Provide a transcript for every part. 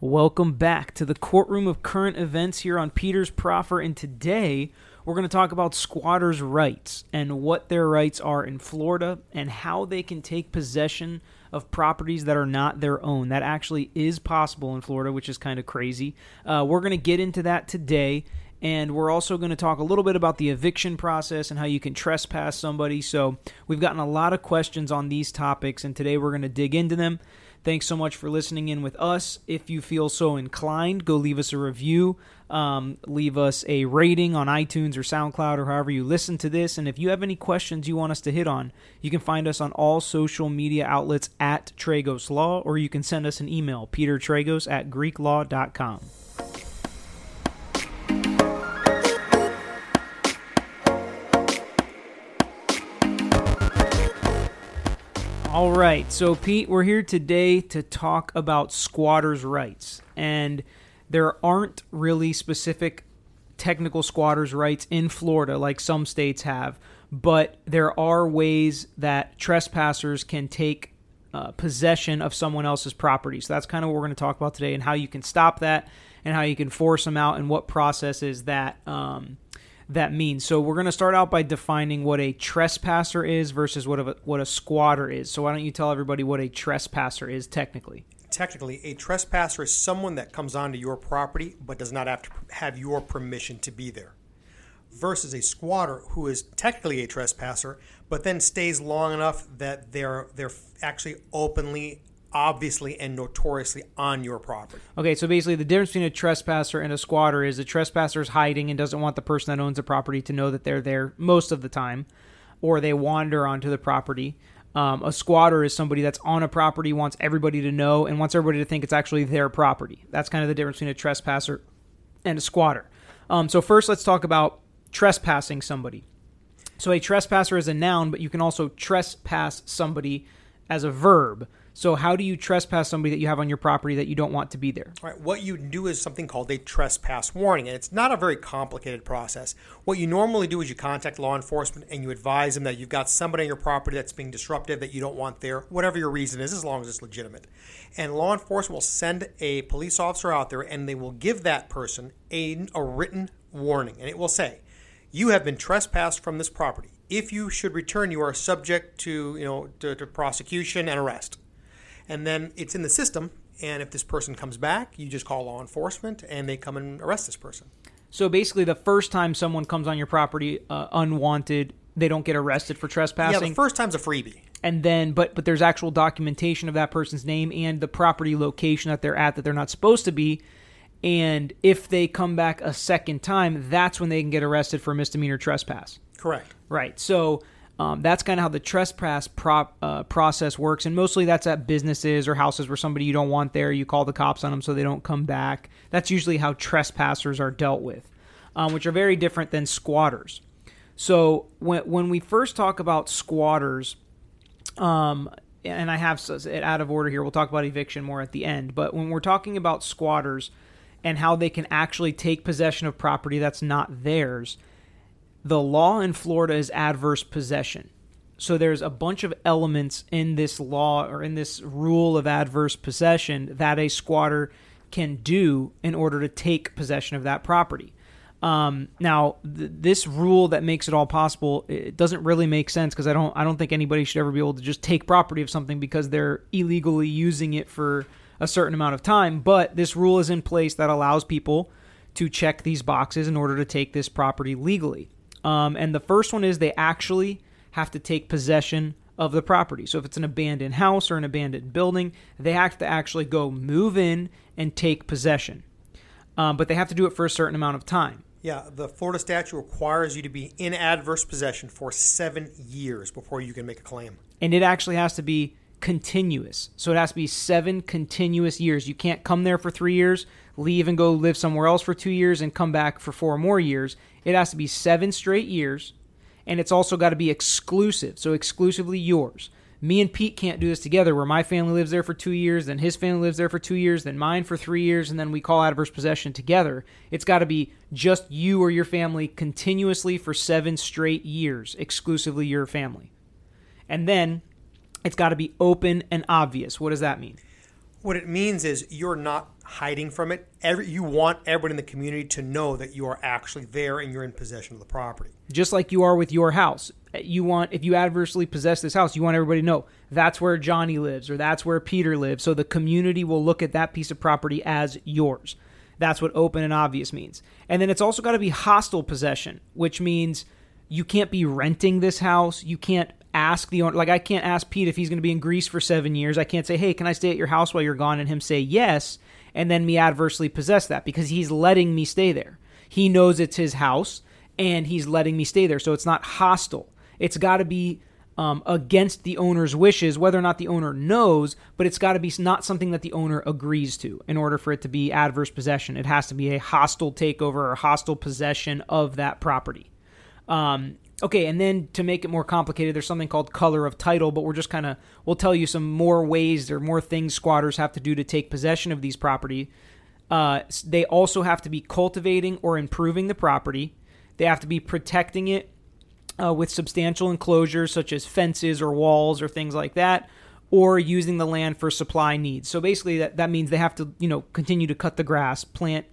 Welcome back to the courtroom of current events here on Peter's Proffer, and today we're going to talk about squatters' rights and what their rights are in Florida and how they can take possession of properties that are not their own. That actually is possible in Florida, which is kind of crazy. Uh, we're going to get into that today. And we're also going to talk a little bit about the eviction process and how you can trespass somebody. So, we've gotten a lot of questions on these topics, and today we're going to dig into them. Thanks so much for listening in with us. If you feel so inclined, go leave us a review. Um, leave us a rating on iTunes or SoundCloud or however you listen to this. And if you have any questions you want us to hit on, you can find us on all social media outlets at Tragos Law, or you can send us an email, petertragos at greeklaw.com. All right, so Pete, we're here today to talk about squatters' rights. And there aren't really specific technical squatters' rights in Florida like some states have, but there are ways that trespassers can take uh, possession of someone else's property. So that's kind of what we're going to talk about today and how you can stop that and how you can force them out and what processes that. Um, that means. So we're going to start out by defining what a trespasser is versus what a, what a squatter is. So why don't you tell everybody what a trespasser is technically? Technically, a trespasser is someone that comes onto your property but does not have to have your permission to be there. Versus a squatter who is technically a trespasser but then stays long enough that they're they're actually openly obviously and notoriously on your property. Okay, so basically the difference between a trespasser and a squatter is a trespasser is hiding and doesn't want the person that owns the property to know that they're there most of the time, or they wander onto the property. Um, a squatter is somebody that's on a property, wants everybody to know, and wants everybody to think it's actually their property. That's kind of the difference between a trespasser and a squatter. Um, so first, let's talk about trespassing somebody. So a trespasser is a noun, but you can also trespass somebody as a verb. So how do you trespass somebody that you have on your property that you don't want to be there? All right, what you do is something called a trespass warning, and it's not a very complicated process. What you normally do is you contact law enforcement and you advise them that you've got somebody on your property that's being disruptive that you don't want there, whatever your reason is, as long as it's legitimate. And law enforcement will send a police officer out there and they will give that person a, a written warning, and it will say, "You have been trespassed from this property. If you should return, you are subject to you know to, to prosecution and arrest." And then it's in the system. And if this person comes back, you just call law enforcement, and they come and arrest this person. So basically, the first time someone comes on your property uh, unwanted, they don't get arrested for trespassing. Yeah, the first time's a freebie. And then, but but there's actual documentation of that person's name and the property location that they're at that they're not supposed to be. And if they come back a second time, that's when they can get arrested for misdemeanor trespass. Correct. Right. So um, that's kind of how the trespass prop, uh, process works, and mostly that's at businesses or houses where somebody you don't want there. You call the cops on them so they don't come back. That's usually how trespassers are dealt with, um, which are very different than squatters. So when when we first talk about squatters, um, and I have it out of order here. We'll talk about eviction more at the end. But when we're talking about squatters and how they can actually take possession of property that's not theirs the law in Florida is adverse possession. So there's a bunch of elements in this law or in this rule of adverse possession that a squatter can do in order to take possession of that property. Um, now, th- this rule that makes it all possible it doesn't really make sense because I don't I don't think anybody should ever be able to just take property of something because they're illegally using it for a certain amount of time. But this rule is in place that allows people to check these boxes in order to take this property legally. Um, and the first one is they actually have to take possession of the property. So if it's an abandoned house or an abandoned building, they have to actually go move in and take possession. Um, but they have to do it for a certain amount of time. Yeah, the Florida statute requires you to be in adverse possession for seven years before you can make a claim. And it actually has to be continuous. So it has to be seven continuous years. You can't come there for three years, leave and go live somewhere else for two years, and come back for four more years. It has to be seven straight years, and it's also got to be exclusive, so exclusively yours. Me and Pete can't do this together where my family lives there for two years, then his family lives there for two years, then mine for three years, and then we call adverse possession together. It's got to be just you or your family continuously for seven straight years, exclusively your family. And then it's got to be open and obvious. What does that mean? What it means is you're not hiding from it. Every, you want everyone in the community to know that you are actually there and you're in possession of the property. Just like you are with your house. You want, if you adversely possess this house, you want everybody to know that's where Johnny lives or that's where Peter lives. So the community will look at that piece of property as yours. That's what open and obvious means. And then it's also got to be hostile possession, which means you can't be renting this house. You can't ask the owner. Like, I can't ask Pete if he's going to be in Greece for seven years. I can't say, hey, can I stay at your house while you're gone? And him say yes, and then me adversely possess that because he's letting me stay there. He knows it's his house and he's letting me stay there. So it's not hostile. It's got to be um, against the owner's wishes, whether or not the owner knows, but it's got to be not something that the owner agrees to in order for it to be adverse possession. It has to be a hostile takeover or hostile possession of that property. Um, okay, and then to make it more complicated, there's something called color of title, but we're just kind of, we'll tell you some more ways or more things squatters have to do to take possession of these property. Uh, they also have to be cultivating or improving the property. They have to be protecting it uh, with substantial enclosures such as fences or walls or things like that, or using the land for supply needs. So basically, that, that means they have to, you know, continue to cut the grass, plant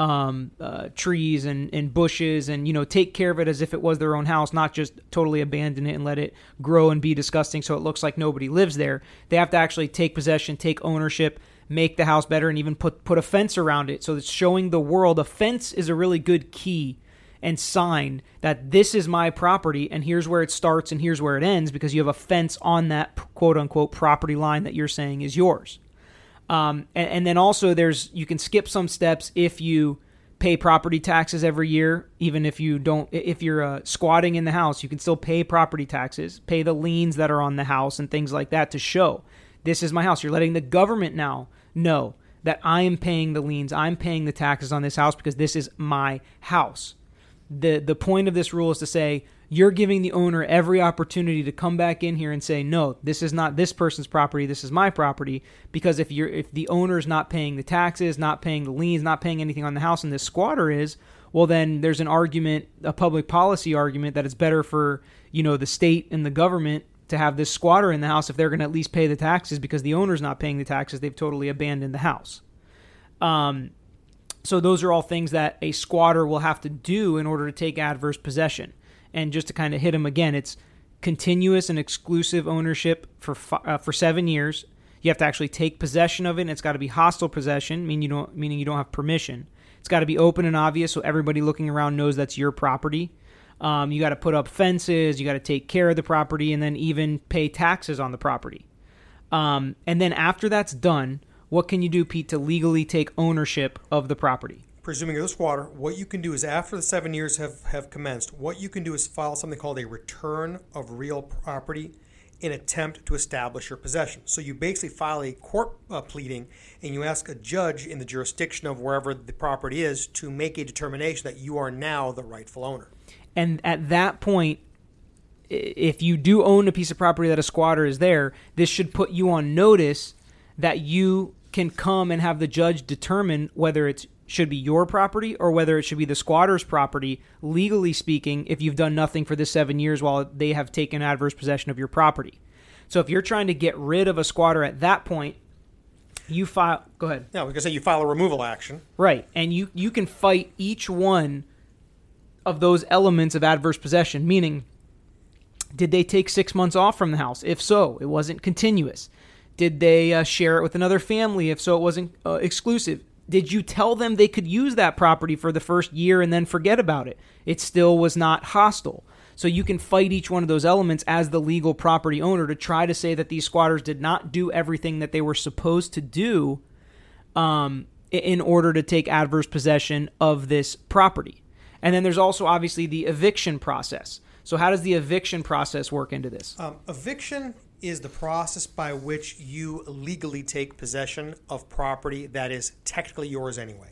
um, uh, trees and, and bushes, and you know, take care of it as if it was their own house, not just totally abandon it and let it grow and be disgusting so it looks like nobody lives there. They have to actually take possession, take ownership, make the house better, and even put put a fence around it. So it's showing the world a fence is a really good key and sign that this is my property and here's where it starts and here's where it ends because you have a fence on that quote unquote property line that you're saying is yours. Um, and, and then also there's you can skip some steps if you pay property taxes every year, even if you don't if you're uh, squatting in the house, you can still pay property taxes, pay the liens that are on the house and things like that to show this is my house. You're letting the government now know that I am paying the liens, I'm paying the taxes on this house because this is my house the the point of this rule is to say you're giving the owner every opportunity to come back in here and say no this is not this person's property this is my property because if you're if the owner is not paying the taxes not paying the liens not paying anything on the house and this squatter is well then there's an argument a public policy argument that it's better for you know the state and the government to have this squatter in the house if they're going to at least pay the taxes because the owner's not paying the taxes they've totally abandoned the house um, so those are all things that a squatter will have to do in order to take adverse possession. And just to kind of hit them again, it's continuous and exclusive ownership for uh, for seven years. You have to actually take possession of it. and It's got to be hostile possession, meaning you don't meaning you don't have permission. It's got to be open and obvious, so everybody looking around knows that's your property. Um, you got to put up fences. You got to take care of the property, and then even pay taxes on the property. Um, and then after that's done, what can you do, Pete, to legally take ownership of the property? Presuming the squatter, what you can do is after the seven years have, have commenced, what you can do is file something called a return of real property in attempt to establish your possession. So you basically file a court uh, pleading and you ask a judge in the jurisdiction of wherever the property is to make a determination that you are now the rightful owner. And at that point, if you do own a piece of property that a squatter is there, this should put you on notice that you can come and have the judge determine whether it should be your property or whether it should be the squatter's property, legally speaking, if you've done nothing for the seven years while they have taken adverse possession of your property. So if you're trying to get rid of a squatter at that point, you file. Go ahead. Yeah, because say you file a removal action. Right, and you you can fight each one of those elements of adverse possession. Meaning, did they take six months off from the house? If so, it wasn't continuous. Did they uh, share it with another family? If so, it wasn't uh, exclusive. Did you tell them they could use that property for the first year and then forget about it? It still was not hostile. So you can fight each one of those elements as the legal property owner to try to say that these squatters did not do everything that they were supposed to do um, in order to take adverse possession of this property. And then there's also obviously the eviction process. So, how does the eviction process work into this? Um, eviction is the process by which you legally take possession of property that is technically yours anyway.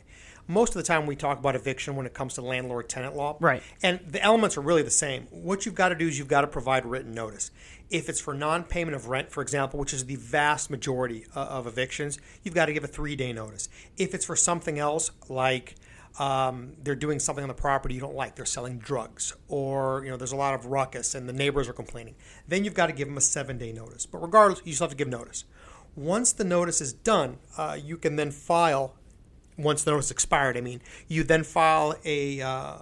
Most of the time, we talk about eviction when it comes to landlord tenant law. Right. And the elements are really the same. What you've got to do is you've got to provide written notice. If it's for non payment of rent, for example, which is the vast majority uh, of evictions, you've got to give a three day notice. If it's for something else, like um, they're doing something on the property you don't like. They're selling drugs, or you know, there's a lot of ruckus and the neighbors are complaining. Then you've got to give them a seven day notice. But regardless, you still have to give notice. Once the notice is done, uh, you can then file. Once the notice expired, I mean, you then file a, uh,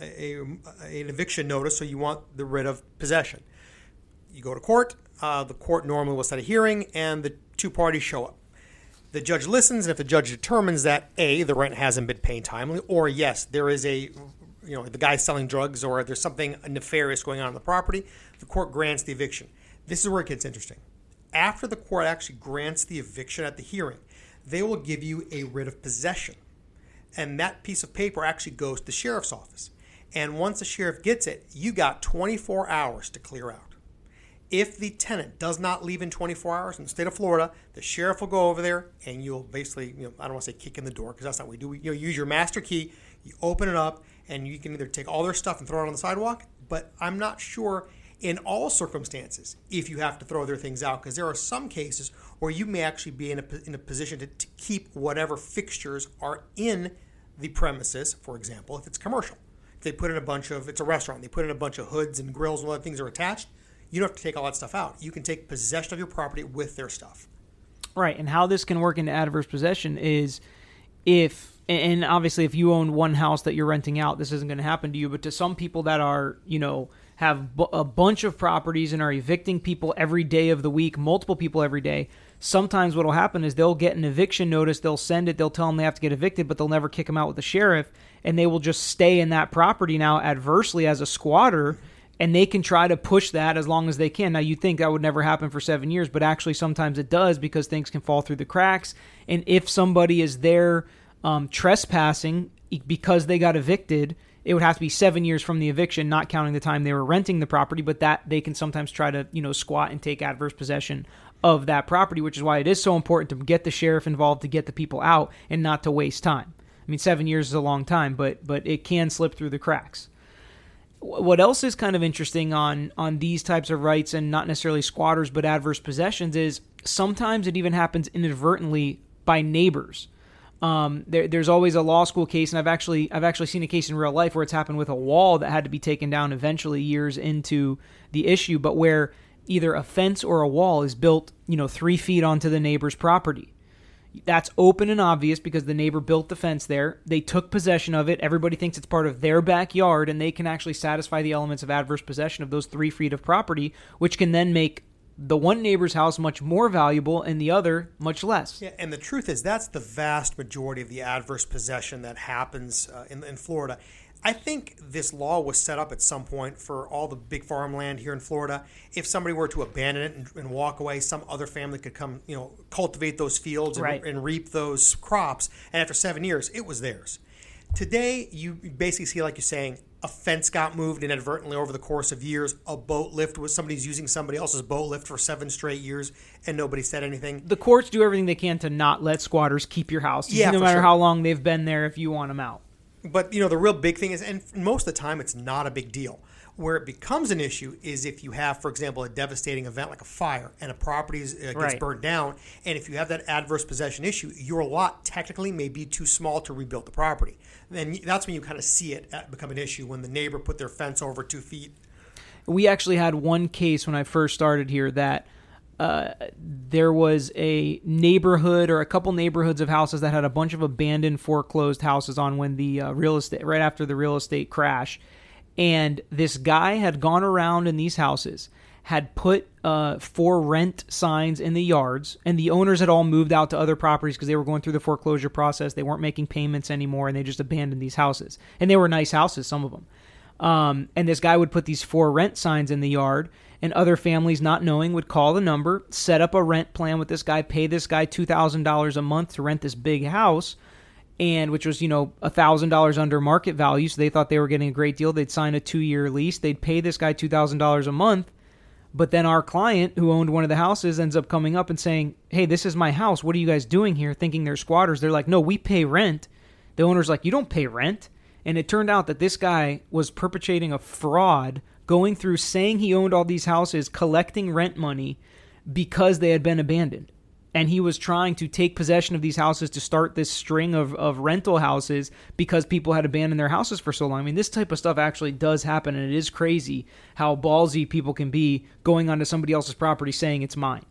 a, a an eviction notice. So you want the writ of possession. You go to court. Uh, the court normally will set a hearing, and the two parties show up. The judge listens, and if the judge determines that a the rent hasn't been paid timely, or yes, there is a you know the guy's selling drugs, or there's something nefarious going on in the property, the court grants the eviction. This is where it gets interesting. After the court actually grants the eviction at the hearing, they will give you a writ of possession, and that piece of paper actually goes to the sheriff's office. And once the sheriff gets it, you got 24 hours to clear out. If the tenant does not leave in 24 hours in the state of Florida, the sheriff will go over there and you'll basically, you know, I don't want to say kick in the door because that's not what we do. You know, use your master key, you open it up, and you can either take all their stuff and throw it on the sidewalk. But I'm not sure in all circumstances if you have to throw their things out because there are some cases where you may actually be in a, in a position to, to keep whatever fixtures are in the premises, for example, if it's commercial. If they put in a bunch of, it's a restaurant, they put in a bunch of hoods and grills and other things are attached you don't have to take all that stuff out. You can take possession of your property with their stuff. Right. And how this can work into adverse possession is if and obviously if you own one house that you're renting out this isn't going to happen to you but to some people that are you know have b- a bunch of properties and are evicting people every day of the week multiple people every day sometimes what will happen is they'll get an eviction notice they'll send it they'll tell them they have to get evicted but they'll never kick them out with the sheriff and they will just stay in that property now adversely as a squatter and they can try to push that as long as they can. Now, you think that would never happen for seven years, but actually, sometimes it does because things can fall through the cracks. And if somebody is there um, trespassing because they got evicted, it would have to be seven years from the eviction, not counting the time they were renting the property. But that they can sometimes try to you know squat and take adverse possession of that property, which is why it is so important to get the sheriff involved to get the people out and not to waste time. I mean, seven years is a long time, but but it can slip through the cracks what else is kind of interesting on on these types of rights and not necessarily squatters but adverse possessions is sometimes it even happens inadvertently by neighbors. Um, there, there's always a law school case, and I've actually I've actually seen a case in real life where it's happened with a wall that had to be taken down eventually years into the issue, but where either a fence or a wall is built, you know, three feet onto the neighbor's property. That's open and obvious because the neighbor built the fence there. They took possession of it. Everybody thinks it's part of their backyard, and they can actually satisfy the elements of adverse possession of those three feet of property, which can then make the one neighbor's house much more valuable and the other much less. Yeah, and the truth is that's the vast majority of the adverse possession that happens uh, in, in Florida. I think this law was set up at some point for all the big farmland here in Florida. If somebody were to abandon it and, and walk away, some other family could come, you know, cultivate those fields and, right. and, reap those crops. And after seven years, it was theirs. Today, you basically see, like you're saying, a fence got moved inadvertently over the course of years. A boat lift was somebody's using somebody else's boat lift for seven straight years, and nobody said anything. The courts do everything they can to not let squatters keep your house, yeah, no matter sure. how long they've been there. If you want them out. But you know the real big thing is, and most of the time it's not a big deal. Where it becomes an issue is if you have, for example, a devastating event like a fire and a property is, uh, gets Right. burned down, and if you have that adverse possession issue, your lot technically may be too small to rebuild the property. Then that's when you kind of see it uh, become an issue when the neighbor put their fence over two feet. we actually had one case when I first started here that there was a neighborhood or a couple neighborhoods of houses that had a bunch of abandoned foreclosed houses on when the uh, real estate right after the real estate crash, and this guy had gone around in these houses had put uh, for rent signs in the yards, and the owners had all moved out to other properties because they were going through the foreclosure process. They weren't making payments anymore, and they just abandoned these houses. And they were nice houses, some of them. Um, and this guy would put these for rent signs in the yard, and other families, not knowing, would call the number, set up a rent plan with this guy, pay this guy two thousand dollars a month to rent this big house, and which was you know a thousand dollars under market value. So they thought they were getting a great deal. They'd sign a two year lease. They'd pay this guy two thousand dollars a month. But then our client, who owned one of the houses, ends up coming up and saying, "Hey, this is my house. What are you guys doing here?" Thinking they're squatters. They're like, "No, we pay rent." The owner's like, "You don't pay rent." And it turned out that this guy was perpetrating a fraud, going through saying he owned all these houses, collecting rent money because they had been abandoned. And he was trying to take possession of these houses to start this string of, of rental houses because people had abandoned their houses for so long. I mean, this type of stuff actually does happen, and it is crazy how ballsy people can be going onto somebody else's property saying it's mine.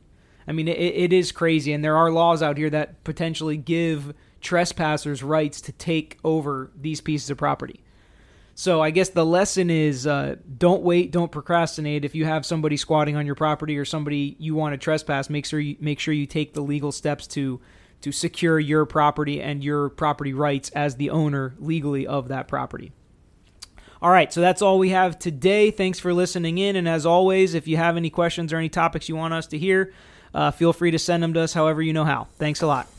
I mean, it, it is crazy, and there are laws out here that potentially give trespassers rights to take over these pieces of property. So I guess the lesson is uh, don't wait, don't procrastinate. If you have somebody squatting on your property or somebody you want to trespass, make sure you make sure you take the legal steps to to secure your property and your property rights as the owner legally of that property. All right, so that's all we have today. Thanks for listening in, and as always, if you have any questions or any topics you want us to hear, uh, feel free to send them to us however you know how. Thanks a lot.